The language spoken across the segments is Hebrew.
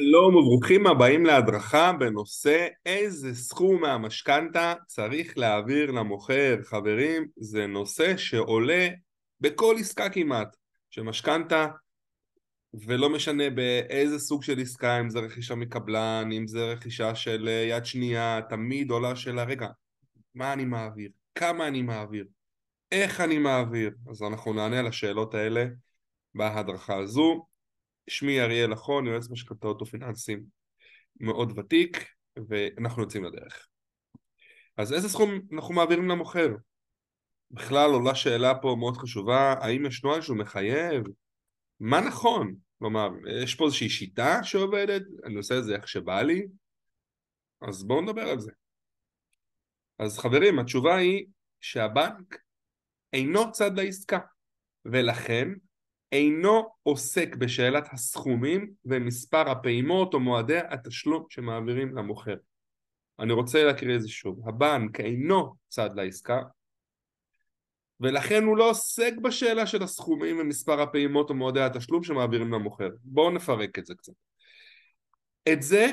שלום וברוכים הבאים להדרכה בנושא איזה סכום מהמשכנתה צריך להעביר למוכר. חברים, זה נושא שעולה בכל עסקה כמעט, שמשכנתה, ולא משנה באיזה סוג של עסקה, אם זה רכישה מקבלן, אם זה רכישה של אה, יד שנייה, תמיד עולה שאלה, רגע, מה אני מעביר? כמה אני מעביר? איך אני מעביר? אז אנחנו נענה על השאלות האלה בהדרכה הזו. שמי אריאל אחון, יועץ משכנתאות ופיננסים מאוד ותיק, ואנחנו יוצאים לדרך. אז איזה סכום אנחנו מעבירים למוכר? בכלל עולה שאלה פה מאוד חשובה, האם יש נוהל שהוא מחייב? מה נכון? כלומר, יש פה איזושהי שיטה שעובדת, אני עושה את זה איך שבא לי, אז בואו נדבר על זה. אז חברים, התשובה היא שהבנק אינו צד לעסקה, ולכן אינו עוסק בשאלת הסכומים ומספר הפעימות או מועדי התשלום שמעבירים למוכר. אני רוצה להקריא את זה שוב. הבנק אינו צד לעסקה ולכן הוא לא עוסק בשאלה של הסכומים ומספר הפעימות או מועדי התשלום שמעבירים למוכר. בואו נפרק את זה קצת. את זה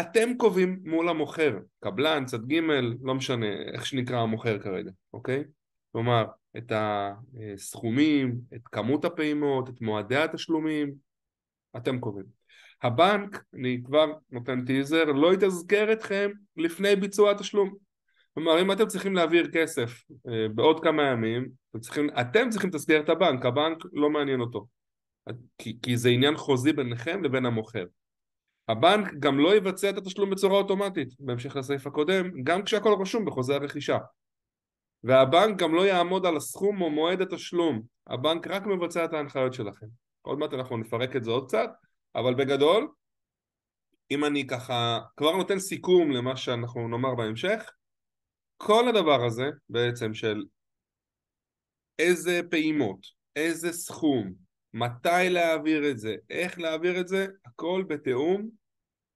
אתם קובעים מול המוכר, קבלן, צד ג', לא משנה איך שנקרא המוכר כרגע, אוקיי? כלומר, את הסכומים, את כמות הפעימות, את מועדי התשלומים, אתם קובעים. הבנק, אני כבר נותן טיזר, לא יתזכר אתכם לפני ביצוע התשלום. כלומר, אם אתם צריכים להעביר כסף אה, בעוד כמה ימים, אתם צריכים, אתם צריכים לתזכר את הבנק, הבנק לא מעניין אותו. כי, כי זה עניין חוזי ביניכם לבין המוכר. הבנק גם לא יבצע את התשלום בצורה אוטומטית, בהמשך לסעיף הקודם, גם כשהכל רשום בחוזה הרכישה. והבנק גם לא יעמוד על הסכום או מועד התשלום, הבנק רק מבצע את ההנחיות שלכם. עוד מעט אנחנו נפרק את זה עוד קצת, אבל בגדול, אם אני ככה כבר נותן סיכום למה שאנחנו נאמר בהמשך, כל הדבר הזה בעצם של איזה פעימות, איזה סכום, מתי להעביר את זה, איך להעביר את זה, הכל בתיאום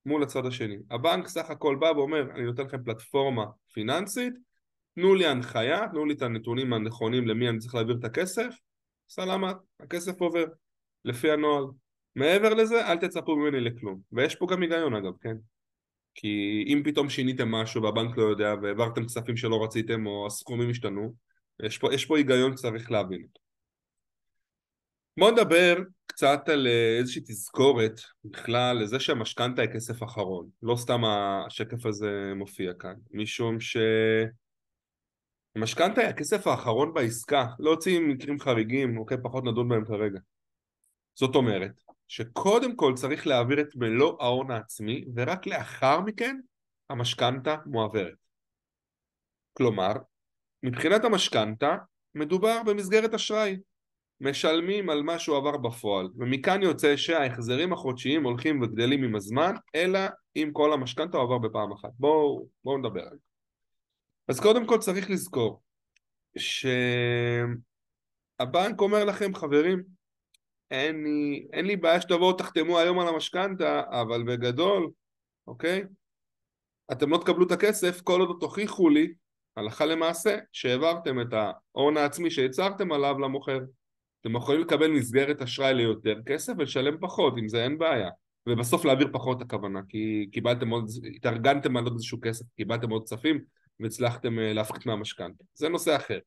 מול הצד השני. הבנק סך הכל בא ואומר, אני נותן לכם פלטפורמה פיננסית, תנו לי הנחיה, תנו לי את הנתונים הנכונים למי אני צריך להעביר את הכסף, סלמת, הכסף עובר, לפי הנוהל. מעבר לזה, אל תצפו ממני לכלום. ויש פה גם היגיון אגב, כן? כי אם פתאום שיניתם משהו והבנק לא יודע והעברתם כספים שלא רציתם או הסכומים השתנו, יש פה, יש פה היגיון שצריך להבין אותו. בואו נדבר קצת על אה, איזושהי תזכורת בכלל לזה שהמשכנתה היא כסף אחרון. לא סתם השקף הזה מופיע כאן, משום ש... המשכנתה היא הכסף האחרון בעסקה, להוציא מקרים חריגים, אוקיי, פחות נדון בהם כרגע. זאת אומרת, שקודם כל צריך להעביר את מלוא ההון העצמי, ורק לאחר מכן המשכנתה מועברת. כלומר, מבחינת המשכנתה, מדובר במסגרת אשראי. משלמים על מה שהוא עבר בפועל, ומכאן יוצא שההחזרים החודשיים הולכים וגדלים עם הזמן, אלא אם כל המשכנתה עבר בפעם אחת. בואו בוא נדבר על זה. אז קודם כל צריך לזכור שהבנק אומר לכם חברים אין לי, אין לי בעיה שתבואו תחתמו היום על המשכנתה אבל בגדול אוקיי? אתם לא תקבלו את הכסף כל עוד תוכיחו לי הלכה למעשה שהעברתם את ההון העצמי שהצהרתם עליו למוכר. אתם יכולים לקבל מסגרת אשראי ליותר כסף ולשלם פחות עם זה אין בעיה. ובסוף להעביר פחות הכוונה כי קיבלתם עוד, התארגנתם על עוד איזשהו כסף, קיבלתם עוד כספים והצלחתם אה, להפחית מהמשכנתה. זה נושא אחר.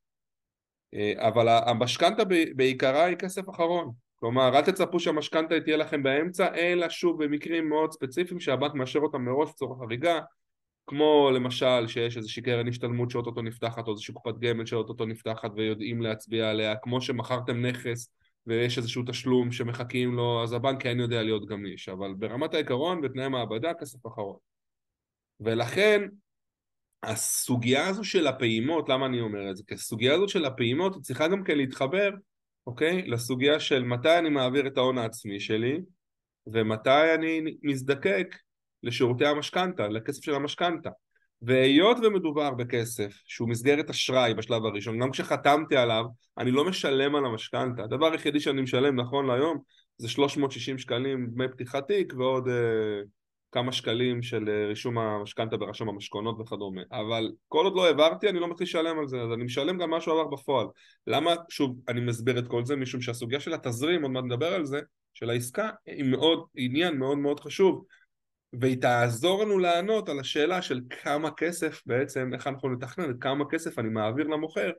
אה, אבל המשכנתה בעיקרה היא כסף אחרון. כלומר, אל תצפו שהמשכנתה תהיה לכם באמצע, אלא שוב במקרים מאוד ספציפיים שהבנק מאשר אותם מראש בצורה חריגה, כמו למשל שיש איזושהי קרן השתלמות שאו-טו-טו נפתחת, או איזושהי קופת גמל שאו-טו-טו נפתחת ויודעים להצביע עליה, כמו שמכרתם נכס ויש איזשהו תשלום שמחכים לו, אז הבנק כן יודע להיות גמיש, אבל ברמת העיקרון, בתנאי מעבדה, כסף אחרון. ולכן הסוגיה הזו של הפעימות, למה אני אומר את זה? כי הסוגיה הזו של הפעימות היא צריכה גם כן להתחבר, אוקיי? לסוגיה של מתי אני מעביר את ההון העצמי שלי ומתי אני מזדקק לשירותי המשכנתה, לכסף של המשכנתה. והיות ומדובר בכסף שהוא מסגרת אשראי בשלב הראשון, גם כשחתמתי עליו, אני לא משלם על המשכנתה. הדבר היחידי שאני משלם נכון להיום זה 360 שקלים דמי פתיחת תיק ועוד... אה, כמה שקלים של אה, רישום המשכנתה ברשם המשכונות וכדומה אבל כל עוד לא העברתי אני לא מתחיל לשלם על זה אז אני משלם גם מה שהוא עבר בפועל. למה שוב אני מסביר את כל זה משום שהסוגיה של התזרים עוד מעט נדבר על זה של העסקה היא מאוד עניין מאוד מאוד חשוב. והיא תעזור לנו לענות על השאלה של כמה כסף בעצם, איך אנחנו נתכנן, כמה כסף אני מעביר למוכר,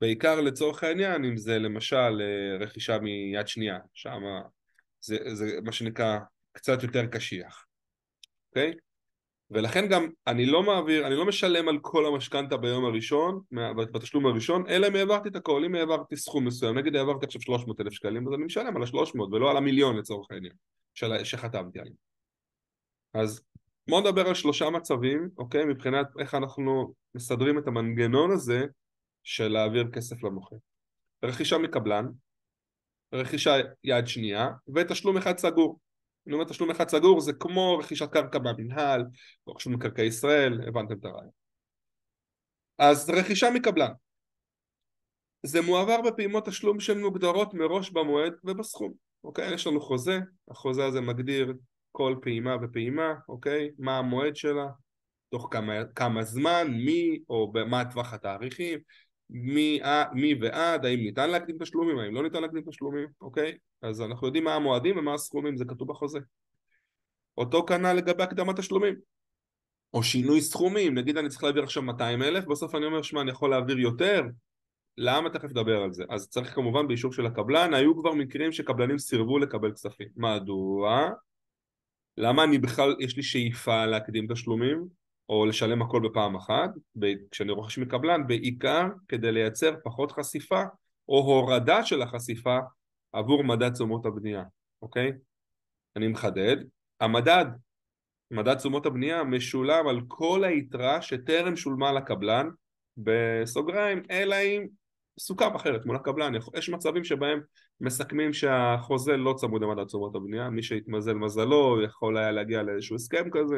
בעיקר לצורך העניין, אם זה למשל אה, רכישה מיד שנייה, שם זה, זה מה שנקרא קצת יותר קשיח, אוקיי? ולכן גם אני לא מעביר, אני לא משלם על כל המשכנתה ביום הראשון, בתשלום הראשון, אלא אם העברתי את הכל, אם העברתי סכום מסוים, נגיד העברתי עכשיו 300 אלף שקלים, אז אני משלם על ה-300 ולא על המיליון לצורך העניין, שחתמתי עליהם. אז בואו נדבר על שלושה מצבים, אוקיי? מבחינת איך אנחנו מסדרים את המנגנון הזה של להעביר כסף למוכר. רכישה מקבלן, רכישה יד שנייה, ותשלום אחד סגור. אני אומר תשלום אחד סגור זה כמו רכישת קרקע במנהל, או רשות מקרקעי ישראל, הבנתם את הרעיון. אז רכישה מקבלן. זה מועבר בפעימות תשלום שהן מוגדרות מראש במועד ובסכום, אוקיי? יש לנו חוזה, החוזה הזה מגדיר כל פעימה ופעימה, אוקיי? מה המועד שלה, תוך כמה, כמה זמן, מי או מה טווח התאריכים, מי, מי ועד, האם ניתן להקדים תשלומים, האם לא ניתן להקדים תשלומים, אוקיי? אז אנחנו יודעים מה המועדים ומה הסכומים, זה כתוב בחוזה. אותו כנ"ל לגבי הקדמת תשלומים. או שינוי סכומים, נגיד אני צריך להעביר עכשיו 200 אלף, בסוף אני אומר, שמע, אני יכול להעביר יותר, למה תכף נדבר על זה? אז צריך כמובן באישור של הקבלן, היו כבר מקרים שקבלנים סירבו לקבל כספים. מדוע? למה אני בכלל, יש לי שאיפה להקדים תשלומים, או לשלם הכל בפעם אחת, כשאני רוכש מקבלן, בעיקר כדי לייצר פחות חשיפה, או הורדה של החשיפה עבור מדד תשומות הבנייה, אוקיי? אני מחדד, המדד, מדד תשומות הבנייה משולם על כל היתרה שטרם שולמה לקבלן, בסוגריים, אלא אם סוכם אחרת מול הקבלן, יש מצבים שבהם מסכמים שהחוזה לא צמוד למדד תשומות הבנייה, מי שהתמזל מזלו יכול היה להגיע לאיזשהו הסכם כזה,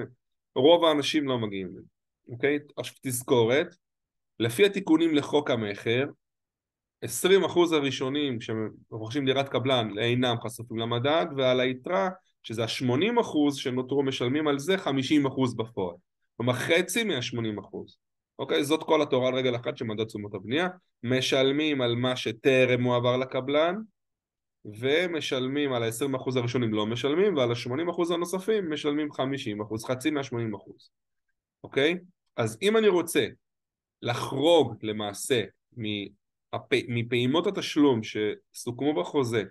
רוב האנשים לא מגיעים לזה, אוקיי? עכשיו תזכורת, לפי התיקונים לחוק המכר, 20% הראשונים כשרוכשים דירת קבלן אינם חשופים למדד ועל היתרה שזה ה-80% שנותרו משלמים על זה 50% בפועל כלומר חצי מה-80% אוקיי? זאת כל התורה על רגל אחת של מדד תשומות הבנייה משלמים על מה שטרם מועבר לקבלן ומשלמים על ה-20% הראשונים לא משלמים ועל ה-80% הנוספים משלמים 50%, חצי מה-80% אוקיי? אז אם אני רוצה לחרוג למעשה מפעימות התשלום שסוכמו בחוזה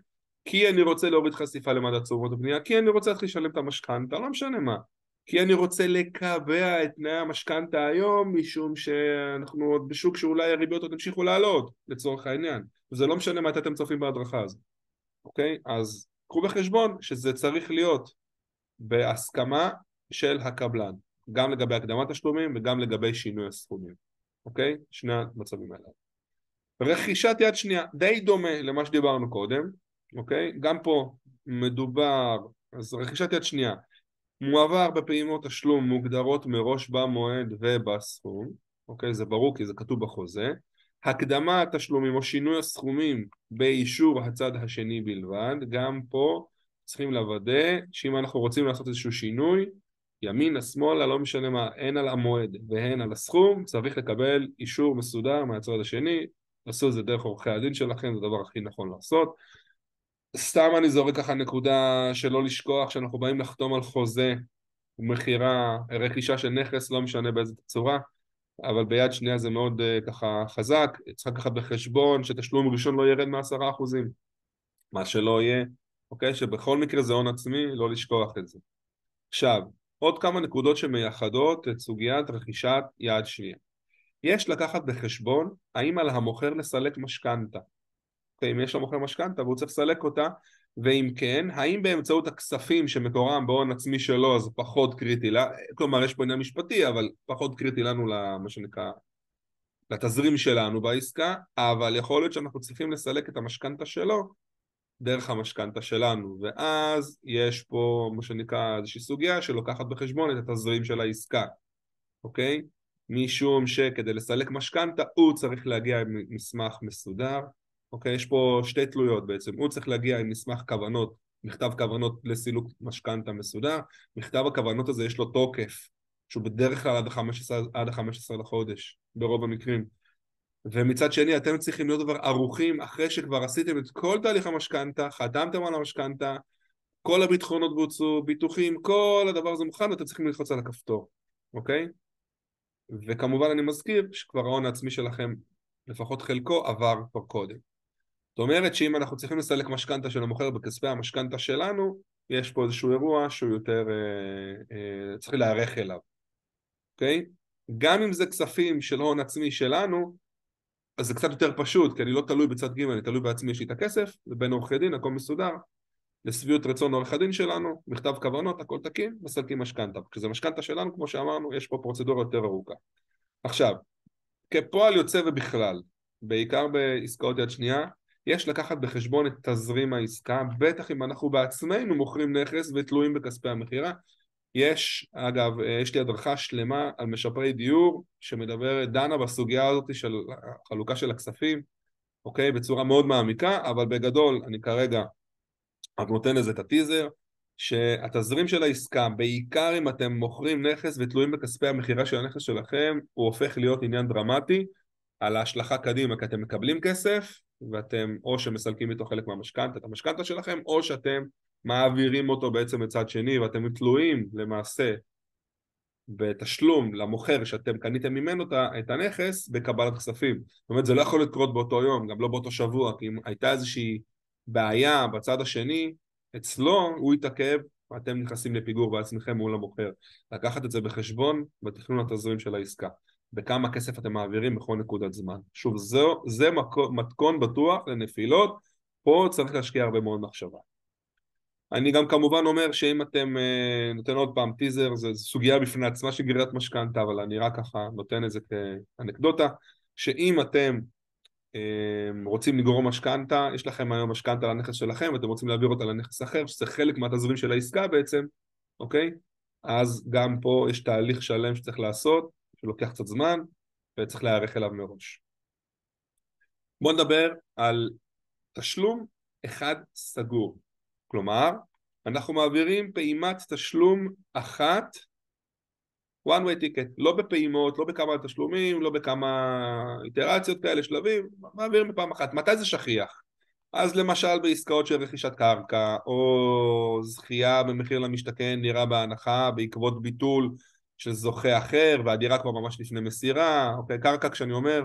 כי אני רוצה להוריד חשיפה למדד תשומות הבנייה, כי אני רוצה להתחיל לשלם את המשכנתה, לא משנה מה כי אני רוצה לקבע את תנאי המשכנתה היום משום שאנחנו עוד בשוק שאולי הריביות עוד ימשיכו לעלות לצורך העניין וזה לא משנה מתי אתם צופים בהדרכה הזאת אוקיי? אז קחו בחשבון שזה צריך להיות בהסכמה של הקבלן, גם לגבי הקדמת תשלומים וגם לגבי שינוי הסכומים, אוקיי? שני המצבים האלה. רכישת יד שנייה, די דומה למה שדיברנו קודם, אוקיי? גם פה מדובר, אז רכישת יד שנייה מועבר בפעימות תשלום מוגדרות מראש במועד ובסכום, אוקיי? זה ברור כי זה כתוב בחוזה, הקדמת תשלומים או שינוי הסכומים באישור הצד השני בלבד, גם פה צריכים לוודא שאם אנחנו רוצים לעשות איזשהו שינוי, ימינה, שמאלה, לא משנה מה, הן על המועד והן על הסכום, צריך לקבל אישור מסודר מהצד השני, עשו את זה דרך עורכי הדין שלכם, זה הדבר הכי נכון לעשות. סתם אני זורק ככה נקודה שלא לשכוח שאנחנו באים לחתום על חוזה מכירה, רכישה של נכס, לא משנה באיזה צורה, אבל ביד שנייה זה מאוד uh, ככה חזק, צריך לקחת בחשבון שתשלום ראשון לא ירד מעשרה אחוזים, מה שלא יהיה, אוקיי? שבכל מקרה זה הון עצמי, לא לשכוח את זה. עכשיו, עוד כמה נקודות שמייחדות את סוגיית רכישת יד שנייה. יש לקחת בחשבון האם על המוכר לסלק משכנתה. אוקיי, אם יש למוכר משכנתה והוא צריך לסלק אותה, ואם כן, האם באמצעות הכספים שמקורם בהון עצמי שלו אז פחות קריטי, לה, כלומר יש פה עניין משפטי אבל פחות קריטי לנו למה שנקרא לתזרים שלנו בעסקה, אבל יכול להיות שאנחנו צריכים לסלק את המשכנתה שלו דרך המשכנתה שלנו, ואז יש פה מה שנקרא איזושהי סוגיה שלוקחת בחשבון את התזרים של העסקה, אוקיי? משום שכדי לסלק משכנתה הוא צריך להגיע עם מסמך מסודר אוקיי? יש פה שתי תלויות בעצם, הוא צריך להגיע עם מסמך כוונות, מכתב כוונות לסילוק משכנתה מסודר, מכתב הכוונות הזה יש לו תוקף, שהוא בדרך כלל עד ה-15, עד ה-15 לחודש, ברוב המקרים. ומצד שני אתם צריכים להיות כבר ערוכים אחרי שכבר עשיתם את כל תהליך המשכנתה, חתמתם על המשכנתה, כל הביטחונות בוצעו, ביטוחים, כל הדבר הזה מוכן ואתם צריכים ללחוץ על הכפתור, אוקיי? וכמובן אני מזכיר שכבר ההון העצמי שלכם, לפחות חלקו, עבר כבר קודם. זאת אומרת שאם אנחנו צריכים לסלק משכנתה של המוכר בכספי המשכנתה שלנו, יש פה איזשהו אירוע שהוא יותר אה, אה, צריך להיערך אליו, אוקיי? גם אם זה כספים של הון עצמי שלנו, אז זה קצת יותר פשוט, כי אני לא תלוי בצד ג', אני תלוי בעצמי, יש לי את הכסף, זה בין עורכי דין, הכל מסודר, לשביעות רצון עורך הדין שלנו, מכתב כוונות, הכל תקין, מסלקים משכנתה. כשזה משכנתה שלנו, כמו שאמרנו, יש פה פרוצדורה יותר ארוכה. עכשיו, כפועל יוצא ובכלל, בעיקר בעסקאות יד שנייה, יש לקחת בחשבון את תזרים העסקה, בטח אם אנחנו בעצמנו מוכרים נכס ותלויים בכספי המכירה. יש, אגב, יש לי הדרכה שלמה על משפרי דיור שמדברת, דנה בסוגיה הזאת של החלוקה של הכספים, אוקיי? בצורה מאוד מעמיקה, אבל בגדול אני כרגע רק נותן לזה את הטיזר, שהתזרים של העסקה, בעיקר אם אתם מוכרים נכס ותלויים בכספי המכירה של הנכס שלכם, הוא הופך להיות עניין דרמטי על ההשלכה קדימה, כי אתם מקבלים כסף ואתם או שמסלקים איתו חלק מהמשכנתה, את המשכנתה שלכם, או שאתם מעבירים אותו בעצם לצד שני ואתם תלויים למעשה בתשלום למוכר שאתם קניתם ממנו את הנכס בקבלת כספים. זאת אומרת זה לא יכול לקרות באותו יום, גם לא באותו שבוע, כי אם הייתה איזושהי בעיה בצד השני, אצלו הוא יתעכב ואתם נכנסים לפיגור בעצמכם מול המוכר. לקחת את זה בחשבון בתכנון התזרים של העסקה. בכמה כסף אתם מעבירים בכל נקודת זמן. שוב, זה, זה מתכון בטוח לנפילות, פה צריך להשקיע הרבה מאוד מחשבה. אני גם כמובן אומר שאם אתם, אה, נותן עוד פעם טיזר, זו סוגיה בפני עצמה של גרירת משכנתה, אבל אני רק ככה נותן את זה כאנקדוטה, שאם אתם אה, רוצים לגרום משכנתה, יש לכם היום משכנתה לנכס שלכם ואתם רוצים להעביר אותה לנכס אחר, שזה חלק מהתזרים של העסקה בעצם, אוקיי? אז גם פה יש תהליך שלם שצריך לעשות, שלוקח קצת זמן, וצריך להיערך אליו מראש. בואו נדבר על תשלום אחד סגור. כלומר, אנחנו מעבירים פעימת תשלום אחת one way ticket, לא בפעימות, לא בכמה תשלומים, לא בכמה איטרציות כאלה, שלבים, מעבירים בפעם אחת. מתי זה שכיח? אז למשל בעסקאות של רכישת קרקע, או זכייה במחיר למשתכן דירה בהנחה בעקבות ביטול של זוכה אחר, והדירה כבר ממש לפני מסירה, אוקיי, קרקע כשאני אומר,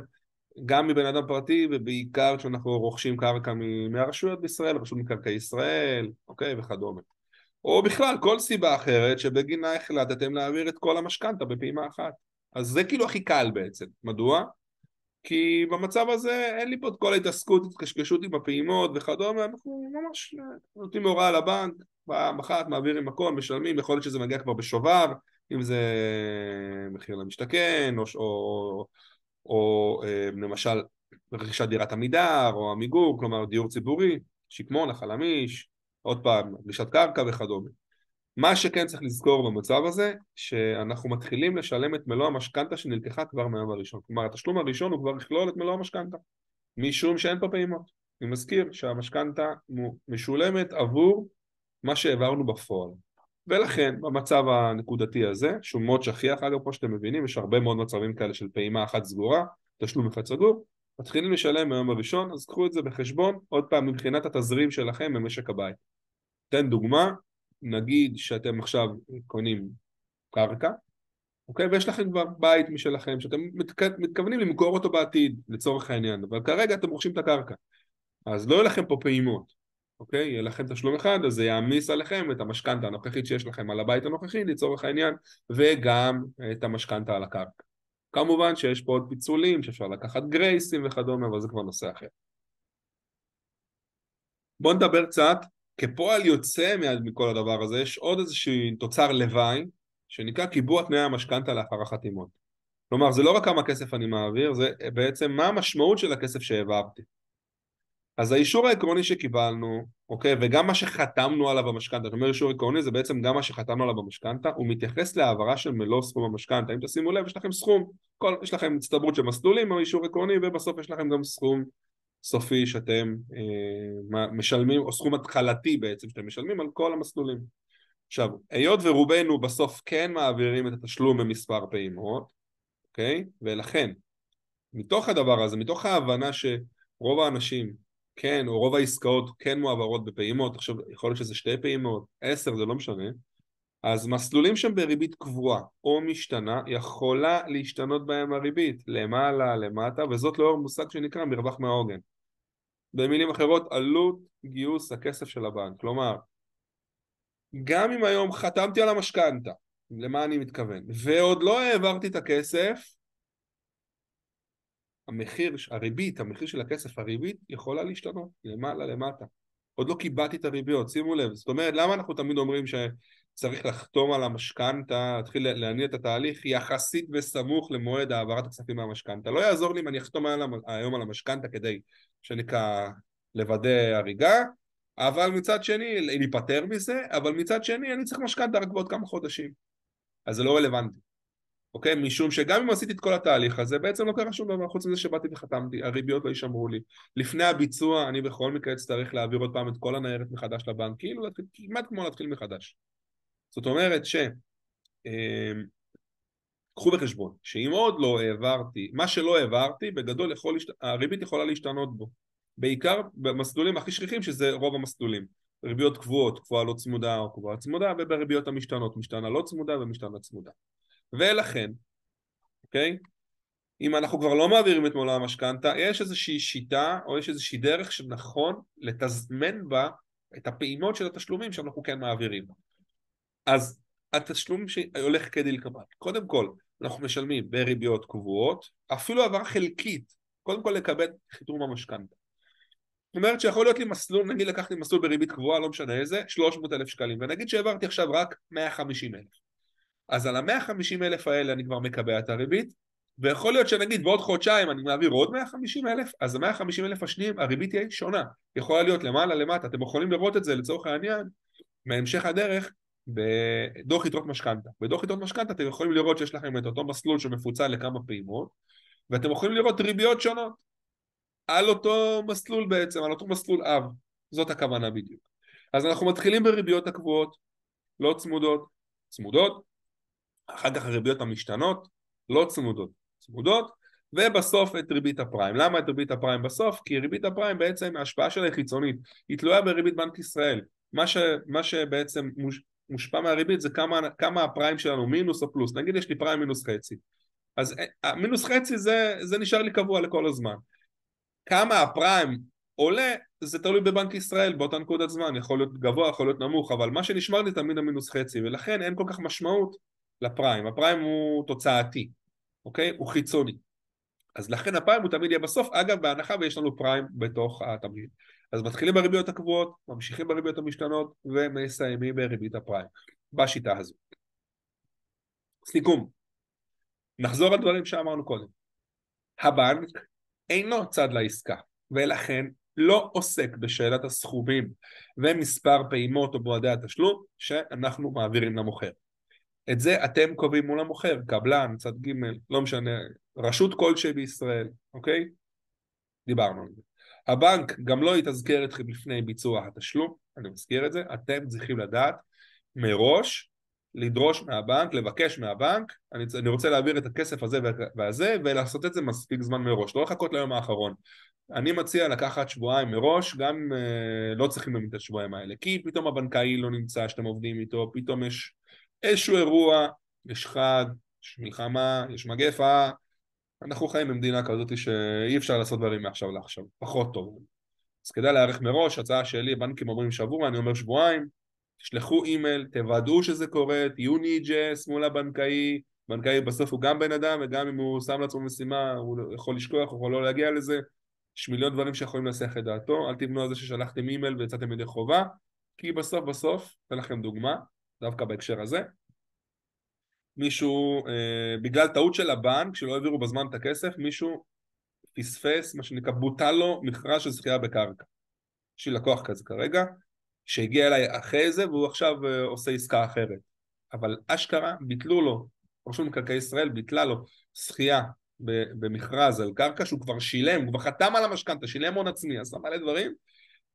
גם מבן אדם פרטי, ובעיקר כשאנחנו רוכשים קרקע מהרשויות בישראל, רשות מקרקעי ישראל, אוקיי, וכדומה. או בכלל כל סיבה אחרת שבגינה החלטתם להעביר את כל המשכנתה בפעימה אחת. אז זה כאילו הכי קל בעצם. מדוע? כי במצב הזה אין לי פה את כל ההתעסקות, התקשקשות עם הפעימות וכדומה, אנחנו ממש נותנים הוראה לבנק, פעם אחת מעבירים הכל, משלמים, יכול להיות שזה מגיע כבר בשובר, אם זה מחיר למשתכן, או, או, או אה, למשל רכישת דירת עמידר, או עמיגור, כלומר דיור ציבורי, שקמון, החלמיש, עוד פעם, רכישת קרקע וכדומה. מה שכן צריך לזכור במצב הזה, שאנחנו מתחילים לשלם את מלוא המשכנתה שנלקחה כבר מהיום הראשון. כלומר, התשלום הראשון הוא כבר יכלול את מלוא המשכנתה, משום שאין פה פעימות. אני מזכיר שהמשכנתה משולמת עבור מה שהעברנו בפועל. ולכן במצב הנקודתי הזה, שהוא מאוד שכיח אגב כמו שאתם מבינים, יש הרבה מאוד מצבים כאלה של פעימה אחת סגורה, תשלום אחד סגור, מתחילים לשלם מהיום הראשון, אז קחו את זה בחשבון, עוד פעם מבחינת התזרים שלכם במשק הבית. אתן דוגמה, נגיד שאתם עכשיו קונים קרקע, אוקיי? ויש לכם כבר בית משלכם, שאתם מתכוונים למכור אותו בעתיד, לצורך העניין, אבל כרגע אתם רוכשים את הקרקע. אז לא יהיו לכם פה פעימות, אוקיי? יהיה לכם תשלום אחד, אז זה יעמיס עליכם את המשכנתה הנוכחית שיש לכם על הבית הנוכחי, לצורך העניין, וגם את המשכנתה על הקרקע. כמובן שיש פה עוד פיצולים, שאפשר לקחת גרייסים וכדומה, אבל זה כבר נושא אחר. בואו נדבר קצת, כפועל יוצא מכל הדבר הזה, יש עוד איזשהו תוצר לוואי, שנקרא קיבוע תנאי המשכנתה לאחר החתימות. כלומר, זה לא רק כמה כסף אני מעביר, זה בעצם מה המשמעות של הכסף שהעברתי. אז האישור העקרוני שקיבלנו, אוקיי, וגם מה שחתמנו עליו במשכנתה, זאת אומרת אישור עקרוני זה בעצם גם מה שחתמנו עליו במשכנתה, הוא מתייחס להעברה של מלוא סכום המשכנתה. אם תשימו לב, יש לכם סכום, כל, יש לכם הצטברות של מסלולים אישור עקרוני, ובסוף יש לכם גם סכום סופי שאתם אה, משלמים, או סכום התחלתי בעצם שאתם משלמים על כל המסלולים. עכשיו, היות ורובנו בסוף כן מעבירים את התשלום במספר פעימות, אוקיי? ולכן, מתוך הדבר הזה, מתוך ההבנה שרוב האנשים כן, או רוב העסקאות כן מועברות בפעימות, עכשיו יכול להיות שזה שתי פעימות, עשר, זה לא משנה, אז מסלולים שהם בריבית קבועה או משתנה, יכולה להשתנות בהם הריבית, למעלה, למטה, וזאת לאור מושג שנקרא מרווח מהעוגן. במילים אחרות, עלות גיוס הכסף של הבנק. כלומר, גם אם היום חתמתי על המשכנתה, למה אני מתכוון, ועוד לא העברתי את הכסף, המחיר, הריבית, המחיר של הכסף, הריבית יכולה להשתנות, למעלה, למטה. עוד לא קיבלתי את הריביות, שימו לב. זאת אומרת, למה אנחנו תמיד אומרים שצריך לחתום על המשכנתה, להתחיל להניע את התהליך יחסית בסמוך למועד העברת הכספים מהמשכנתה? לא יעזור לי אם אני אחתום היום על המשכנתה כדי, שנקרא, לוודא הריגה, אבל מצד שני, להיפטר מזה, אבל מצד שני אני צריך משכנתה רק בעוד כמה חודשים. אז זה לא רלוונטי. אוקיי? משום שגם אם עשיתי את כל התהליך הזה, בעצם לא קרה שום דבר חוץ מזה שבאתי וחתמתי, הריביות לא יישמרו לי. לפני הביצוע אני בכל מקרה אצטרך להעביר עוד פעם את כל הניירת מחדש לבנק, כאילו להתחיל, כמעט כמו להתחיל מחדש. זאת אומרת ש... אה, קחו בחשבון שאם עוד לא העברתי, מה שלא העברתי, בגדול יכול, הריבית יכולה להשתנות בו. בעיקר במסלולים הכי שכיחים שזה רוב המסלולים. ריביות קבועות, קבועה לא צמודה או קבועה צמודה, ובריביות המשתנות, משתנה לא צמודה ומשתנה צמודה. ולכן, אוקיי? אם אנחנו כבר לא מעבירים את מלוא המשכנתה, יש איזושהי שיטה או יש איזושהי דרך שנכון לתזמן בה את הפעימות של התשלומים שאנחנו כן מעבירים. אז התשלום שהולך כדלקמן, קודם כל אנחנו משלמים בריביות קבועות, אפילו העברה חלקית, קודם כל לקבל חיתום המשכנתה. זאת אומרת שיכול להיות לי מסלול, נגיד לקחתי מסלול בריבית קבועה, לא משנה איזה, 300 אלף שקלים, ונגיד שהעברתי עכשיו רק 150 אלף. אז על ה-150 אלף האלה אני כבר מקבע את הריבית, ויכול להיות שנגיד בעוד חודשיים אני מעביר עוד 150 אלף, אז ה-150 אלף השניים הריבית תהיה שונה, יכולה להיות למעלה למטה, אתם יכולים לראות את זה לצורך העניין מהמשך הדרך בדוח יתרות משכנתה. בדוח יתרות משכנתה אתם יכולים לראות שיש לכם את אותו מסלול שמפוצל לכמה פעימות, ואתם יכולים לראות ריביות שונות. על אותו מסלול בעצם, על אותו מסלול אב, זאת הכוונה בדיוק. אז אנחנו מתחילים בריביות הקבועות, לא צמודות, צמודות, אחר כך הריביות המשתנות, לא צמודות, צמודות, ובסוף את ריבית הפריים. למה את ריבית הפריים בסוף? כי ריבית הפריים בעצם ההשפעה שלה היא חיצונית, היא תלויה בריבית בנק ישראל. מה, ש, מה שבעצם מוש, מושפע מהריבית זה כמה, כמה הפריים שלנו, מינוס או פלוס. נגיד יש לי פריים מינוס חצי. אז אה, מינוס חצי זה, זה נשאר לי קבוע לכל הזמן. כמה הפריים עולה, זה תלוי בבנק ישראל באותה נקודת זמן, יכול להיות גבוה, יכול להיות נמוך, אבל מה שנשמר לי תמיד המינוס חצי, ולכן אין כל כך משמעות לפריים, הפריים הוא תוצאתי, אוקיי? הוא חיצוני. אז לכן הפריים הוא תמיד יהיה בסוף, אגב בהנחה ויש לנו פריים בתוך התמהיל. אז מתחילים בריביות הקבועות, ממשיכים בריביות המשתנות ומסיימים בריבית הפריים, בשיטה הזו. סיכום, נחזור על דברים שאמרנו קודם. הבנק אינו צד לעסקה, ולכן לא עוסק בשאלת הסכומים ומספר פעימות או מועדי התשלום שאנחנו מעבירים למוכר. את זה אתם קובעים מול המוכר, קבלן, צד ג', לא משנה, רשות כלשהי בישראל, אוקיי? דיברנו על זה. הבנק גם לא יתזכר אתכם לפני ביצוע התשלום, אני מזכיר את זה, אתם צריכים לדעת מראש, לדרוש מהבנק, לבקש מהבנק, אני, אני רוצה להעביר את הכסף הזה והזה ולעשות את זה מספיק זמן מראש, לא לחכות ליום האחרון. אני מציע לקחת שבועיים מראש, גם אה, לא צריכים באמת את השבועיים האלה, כי פתאום הבנקאי לא נמצא שאתם עובדים איתו, פתאום יש איזשהו אירוע, יש חג, יש מלחמה, יש מגפה, אנחנו חיים במדינה כזאת שאי אפשר לעשות דברים מעכשיו לעכשיו, פחות טוב. אז כדאי להיערך מראש, הצעה שלי, בנקים אומרים שבוע, אני אומר שבועיים, תשלחו אימייל, תוודאו שזה קורה, תהיו ניג'ס מול הבנקאי, בנקאי בסוף הוא גם בן אדם וגם אם הוא שם לעצמו משימה הוא יכול לשכוח, הוא יכול לא להגיע לזה, יש מיליון דברים שיכולים להסיח את דעתו, אל תבנו על זה ששלחתם אימייל ויצאתם ידי חובה, כי בסוף בסוף, אתן לכם דוגמה, דווקא בהקשר הזה. מישהו, אה, בגלל טעות של הבנק, שלא העבירו בזמן את הכסף, מישהו פספס, מה שנקרא, בוטל לו מכרז של זכייה בקרקע. יש לי לקוח כזה כרגע, שהגיע אליי אחרי זה והוא עכשיו אה, עושה עסקה אחרת. אבל אשכרה ביטלו לו, רשות מקרקעי ישראל ביטלה לו זכייה במכרז על קרקע שהוא כבר שילם, הוא כבר חתם על המשכנתה, שילם הון עצמי, עשה מלא דברים,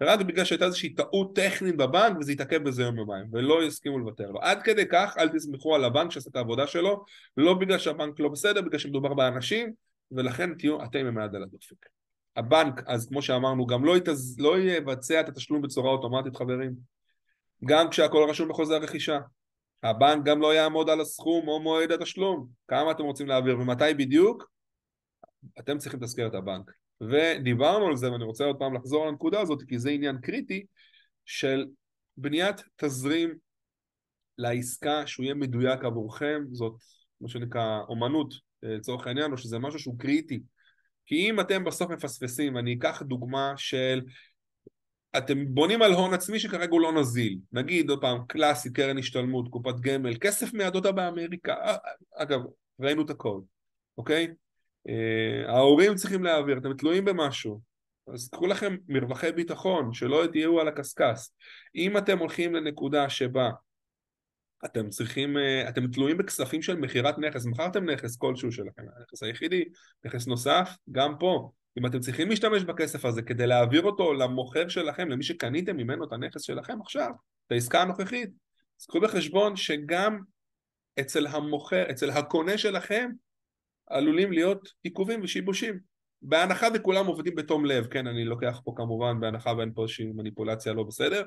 ורק בגלל שהייתה איזושהי טעות טכנית בבנק וזה התעכב בזה יום יומיים ולא הסכימו לוותר לו. עד כדי כך אל תסמכו על הבנק שעשה את העבודה שלו, לא בגלל שהבנק לא בסדר, בגלל שמדובר באנשים ולכן תהיו אתם עם היד על הדופק. הבנק, אז כמו שאמרנו, גם לא, יתז... לא יבצע את התשלום בצורה אוטומטית, חברים. גם כשהכל רשום בחוזה הרכישה. הבנק גם לא יעמוד על הסכום או מועד התשלום. כמה אתם רוצים להעביר ומתי בדיוק? אתם צריכים לתזכר את הבנק. ודיברנו על זה, ואני רוצה עוד פעם לחזור לנקודה הזאת, כי זה עניין קריטי של בניית תזרים לעסקה שהוא יהיה מדויק עבורכם, זאת מה שנקרא אומנות אה, לצורך העניין, או שזה משהו שהוא קריטי. כי אם אתם בסוף מפספסים, אני אקח דוגמה של אתם בונים על הון עצמי שכרגע הוא לא נזיל. נגיד עוד פעם, קלאסי, קרן השתלמות, קופת גמל, כסף מהדודה באמריקה, אה, אגב, ראינו את הכל, אוקיי? אה, ההורים צריכים להעביר, אתם תלויים במשהו, אז קחו לכם מרווחי ביטחון, שלא תהיו על הקשקש. אם אתם הולכים לנקודה שבה אתם צריכים, אה, אתם תלויים בכספים של מכירת נכס, מכרתם נכס כלשהו שלכם, הנכס היחידי, נכס נוסף, גם פה, אם אתם צריכים להשתמש בכסף הזה כדי להעביר אותו למוכר שלכם, למי שקניתם ממנו את הנכס שלכם עכשיו, את העסקה הנוכחית, אז קחו בחשבון שגם אצל המוכר, אצל הקונה שלכם, עלולים להיות עיכובים ושיבושים. בהנחה וכולם עובדים בתום לב, כן, אני לוקח פה כמובן בהנחה ואין פה איזושהי מניפולציה לא בסדר,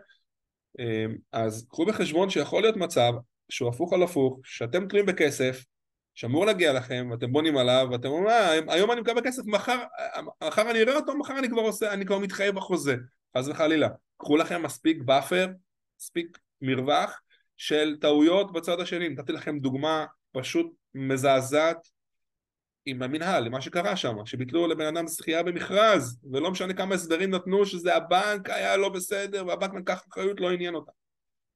אמ, אז קחו בחשבון שיכול להיות מצב שהוא הפוך על הפוך, שאתם תלויים בכסף, שאמור להגיע לכם, ואתם בונים עליו, ואתם אומרים, אה, היום אני מקבל כסף, מחר, מחר אני אראה אותו, מחר אני כבר עושה, אני כבר מתחייב בחוזה, חס וחלילה. קחו לכם מספיק buffer, מספיק מרווח של טעויות בצד השני. נתתי לכם דוגמה פשוט מזעזעת עם המנהל, למה שקרה שם, שביטלו לבן אדם זכייה במכרז, ולא משנה כמה הסברים נתנו שזה הבנק היה לא בסדר, והבנק לקח אחריות, לא עניין אותם.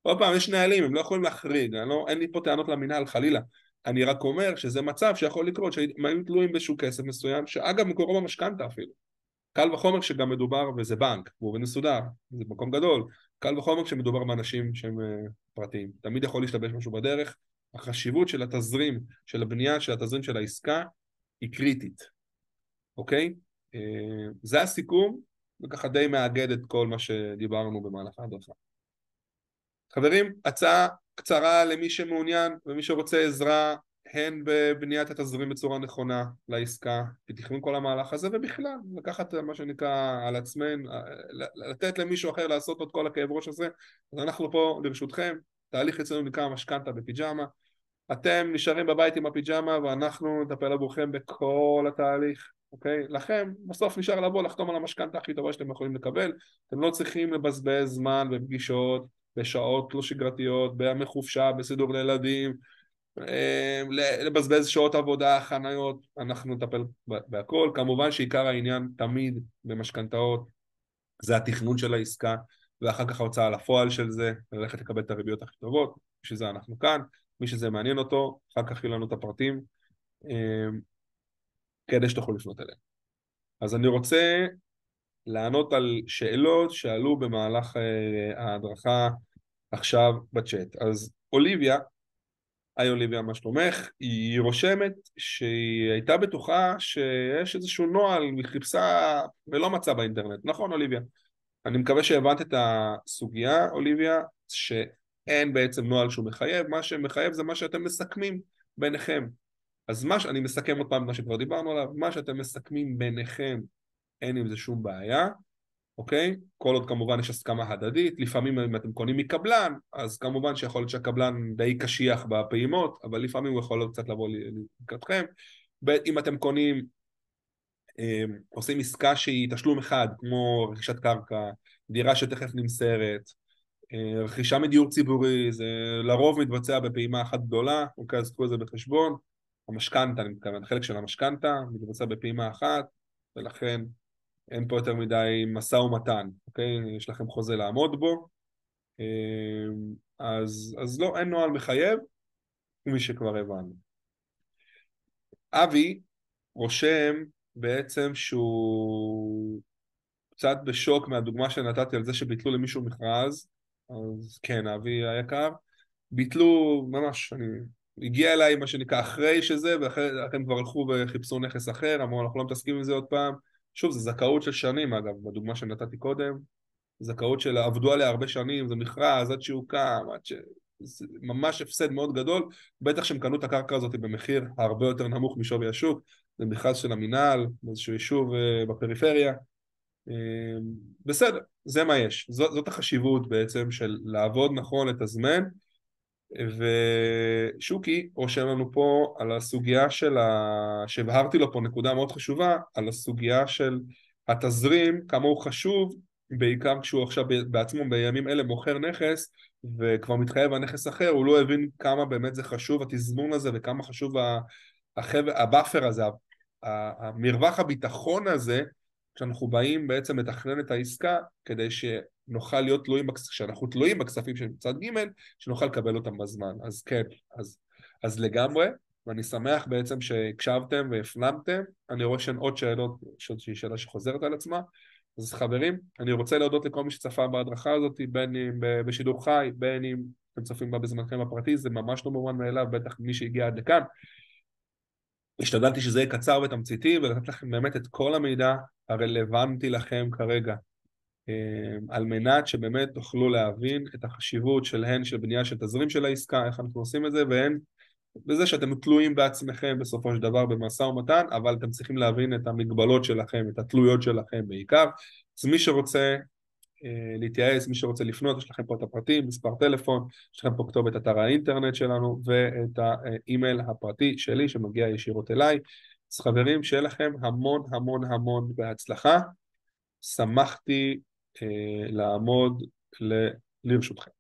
עוד פעם, יש נהלים, הם לא יכולים להחריג, לא, אין לי פה טענות למנהל חלילה. אני רק אומר שזה מצב שיכול לקרות, שהם היו תלויים באיזשהו כסף מסוים, שאגב מקורו במשכנתה אפילו. קל וחומר שגם מדובר, וזה בנק, והוא מסודר, זה מקום גדול, קל וחומר כשמדובר באנשים שהם uh, פרטיים. תמיד יכול להשתבש משהו בדרך. החשיבות של התזרים, של הבנייה, של התזרים של העסקה, היא קריטית, אוקיי? Uh, זה הסיכום, וככה די מאגד את כל מה שדיברנו במהלך ההדרכה. חברים, הצעה קצרה למי שמעוניין ומי שרוצה עזרה הן בבניית התזרים בצורה נכונה לעסקה, בתכנון כל המהלך הזה ובכלל לקחת מה שנקרא על עצמנו, לתת למישהו אחר לעשות את כל הכאב ראש הזה אז אנחנו פה לרשותכם, תהליך אצלנו נקרא משכנתה בפיג'מה אתם נשארים בבית עם הפיג'מה ואנחנו נטפל עבורכם בכל התהליך אוקיי? לכם בסוף נשאר לבוא לחתום על המשכנתה הכי טובה שאתם יכולים לקבל אתם לא צריכים לבזבז זמן בפגישות בשעות לא שגרתיות, בימי חופשה, בסידור לילדים, אה, לבזבז שעות עבודה, חניות, אנחנו נטפל בהכל. כמובן שעיקר העניין תמיד במשכנתאות זה התכנון של העסקה, ואחר כך ההוצאה לפועל של זה, ללכת לקבל את הריביות הכי טובות, בשביל זה אנחנו כאן, מי שזה מעניין אותו, אחר כך יהיו לנו את הפרטים, אה, כדי שתוכלו לפנות אליהם. אז אני רוצה לענות על שאלות שעלו במהלך אה, ההדרכה עכשיו בצ'אט. אז אוליביה, היי אוליביה, מה שלומך? היא רושמת שהיא הייתה בטוחה שיש איזשהו נוהל, היא חיפשה ולא מצאה באינטרנט. נכון אוליביה? אני מקווה שהבנת את הסוגיה, אוליביה, שאין בעצם נוהל שהוא מחייב, מה שמחייב זה מה שאתם מסכמים ביניכם. אז מה שאני מסכם עוד פעם מה שכבר דיברנו עליו, מה שאתם מסכמים ביניכם אין עם זה שום בעיה, אוקיי? כל עוד כמובן יש הסכמה הדדית, לפעמים אם אתם קונים מקבלן, אז כמובן שיכול להיות שהקבלן די קשיח בפעימות, אבל לפעמים הוא יכול קצת לבוא לקראתכם. אם אתם קונים, אמ, עושים עסקה שהיא תשלום אחד, כמו רכישת קרקע, דירה שתכף נמסרת, רכישה מדיור ציבורי, זה לרוב מתבצע בפעימה אחת גדולה, אוקיי, אז קחו את זה בחשבון. המשכנתה, אני מתכוון, החלק של המשכנתה מתבצע בפעימה אחת, ולכן אין פה יותר מדי משא ומתן, אוקיי? יש לכם חוזה לעמוד בו, אמ, אז, אז לא, אין נוהל מחייב, מי שכבר הבנו. אבי רושם בעצם שהוא קצת בשוק מהדוגמה שנתתי על זה שביטלו למישהו מכרז, אז כן, אבי היקר, ביטלו ממש, אני הגיע אליי מה שנקרא אחרי שזה, ואחרי הם כבר הלכו וחיפשו נכס אחר, אמרו אנחנו לא מתעסקים עם זה עוד פעם. שוב, זו זכאות של שנים אגב, בדוגמה שנתתי קודם, זכאות של עבדו עליה הרבה שנים, זה מכרז עד שהוקם, עד ש... זה ממש הפסד מאוד גדול, בטח שהם קנו את הקרקע הזאת במחיר הרבה יותר נמוך משווי השוק, זה מכרז של המינהל, באיזשהו יישוב בפריפריה. בסדר, זה מה יש. זאת, זאת החשיבות בעצם של לעבוד נכון, לתזמן. ושוקי רושם לנו פה על הסוגיה של ה... שהבהרתי לו פה נקודה מאוד חשובה, על הסוגיה של התזרים, כמה הוא חשוב, בעיקר כשהוא עכשיו בעצמו בימים אלה מוכר נכס וכבר מתחייב על נכס אחר, הוא לא הבין כמה באמת זה חשוב התזמון הזה וכמה חשוב החבר, ה buffer הזה, המרווח הביטחון הזה, כשאנחנו באים בעצם לתכנן את העסקה כדי שנוכל להיות תלויים, כשאנחנו תלויים בכספים של צד ג', שנוכל לקבל אותם בזמן. אז כן, אז, אז לגמרי, ואני שמח בעצם שהקשבתם והפנמתם. אני רואה שאין עוד שאלות, יש עוד שאלה שחוזרת על עצמה. אז חברים, אני רוצה להודות לכל מי שצפה בהדרכה הזאת, בין אם בשידור חי, בין אם אתם צופים בה בזמנכם הפרטי, זה ממש לא מובן מאליו, בטח מי שהגיע עד לכאן. השתדלתי שזה יהיה קצר ותמציתי ולתת לכם באמת את כל המידע הרלוונטי לכם כרגע אה, על מנת שבאמת תוכלו להבין את החשיבות של הן של בנייה של תזרים של העסקה, איך אנחנו עושים את זה והן בזה שאתם תלויים בעצמכם בסופו של דבר במשא ומתן אבל אתם צריכים להבין את המגבלות שלכם, את התלויות שלכם בעיקר. אז מי שרוצה להתייעץ, מי שרוצה לפנות, יש לכם פה את הפרטים, מספר טלפון, יש לכם פה כתובת אתר האינטרנט שלנו ואת האימייל הפרטי שלי שמגיע ישירות אליי. אז חברים, שיהיה לכם המון המון המון בהצלחה. שמחתי אה, לעמוד ל... לרשותכם.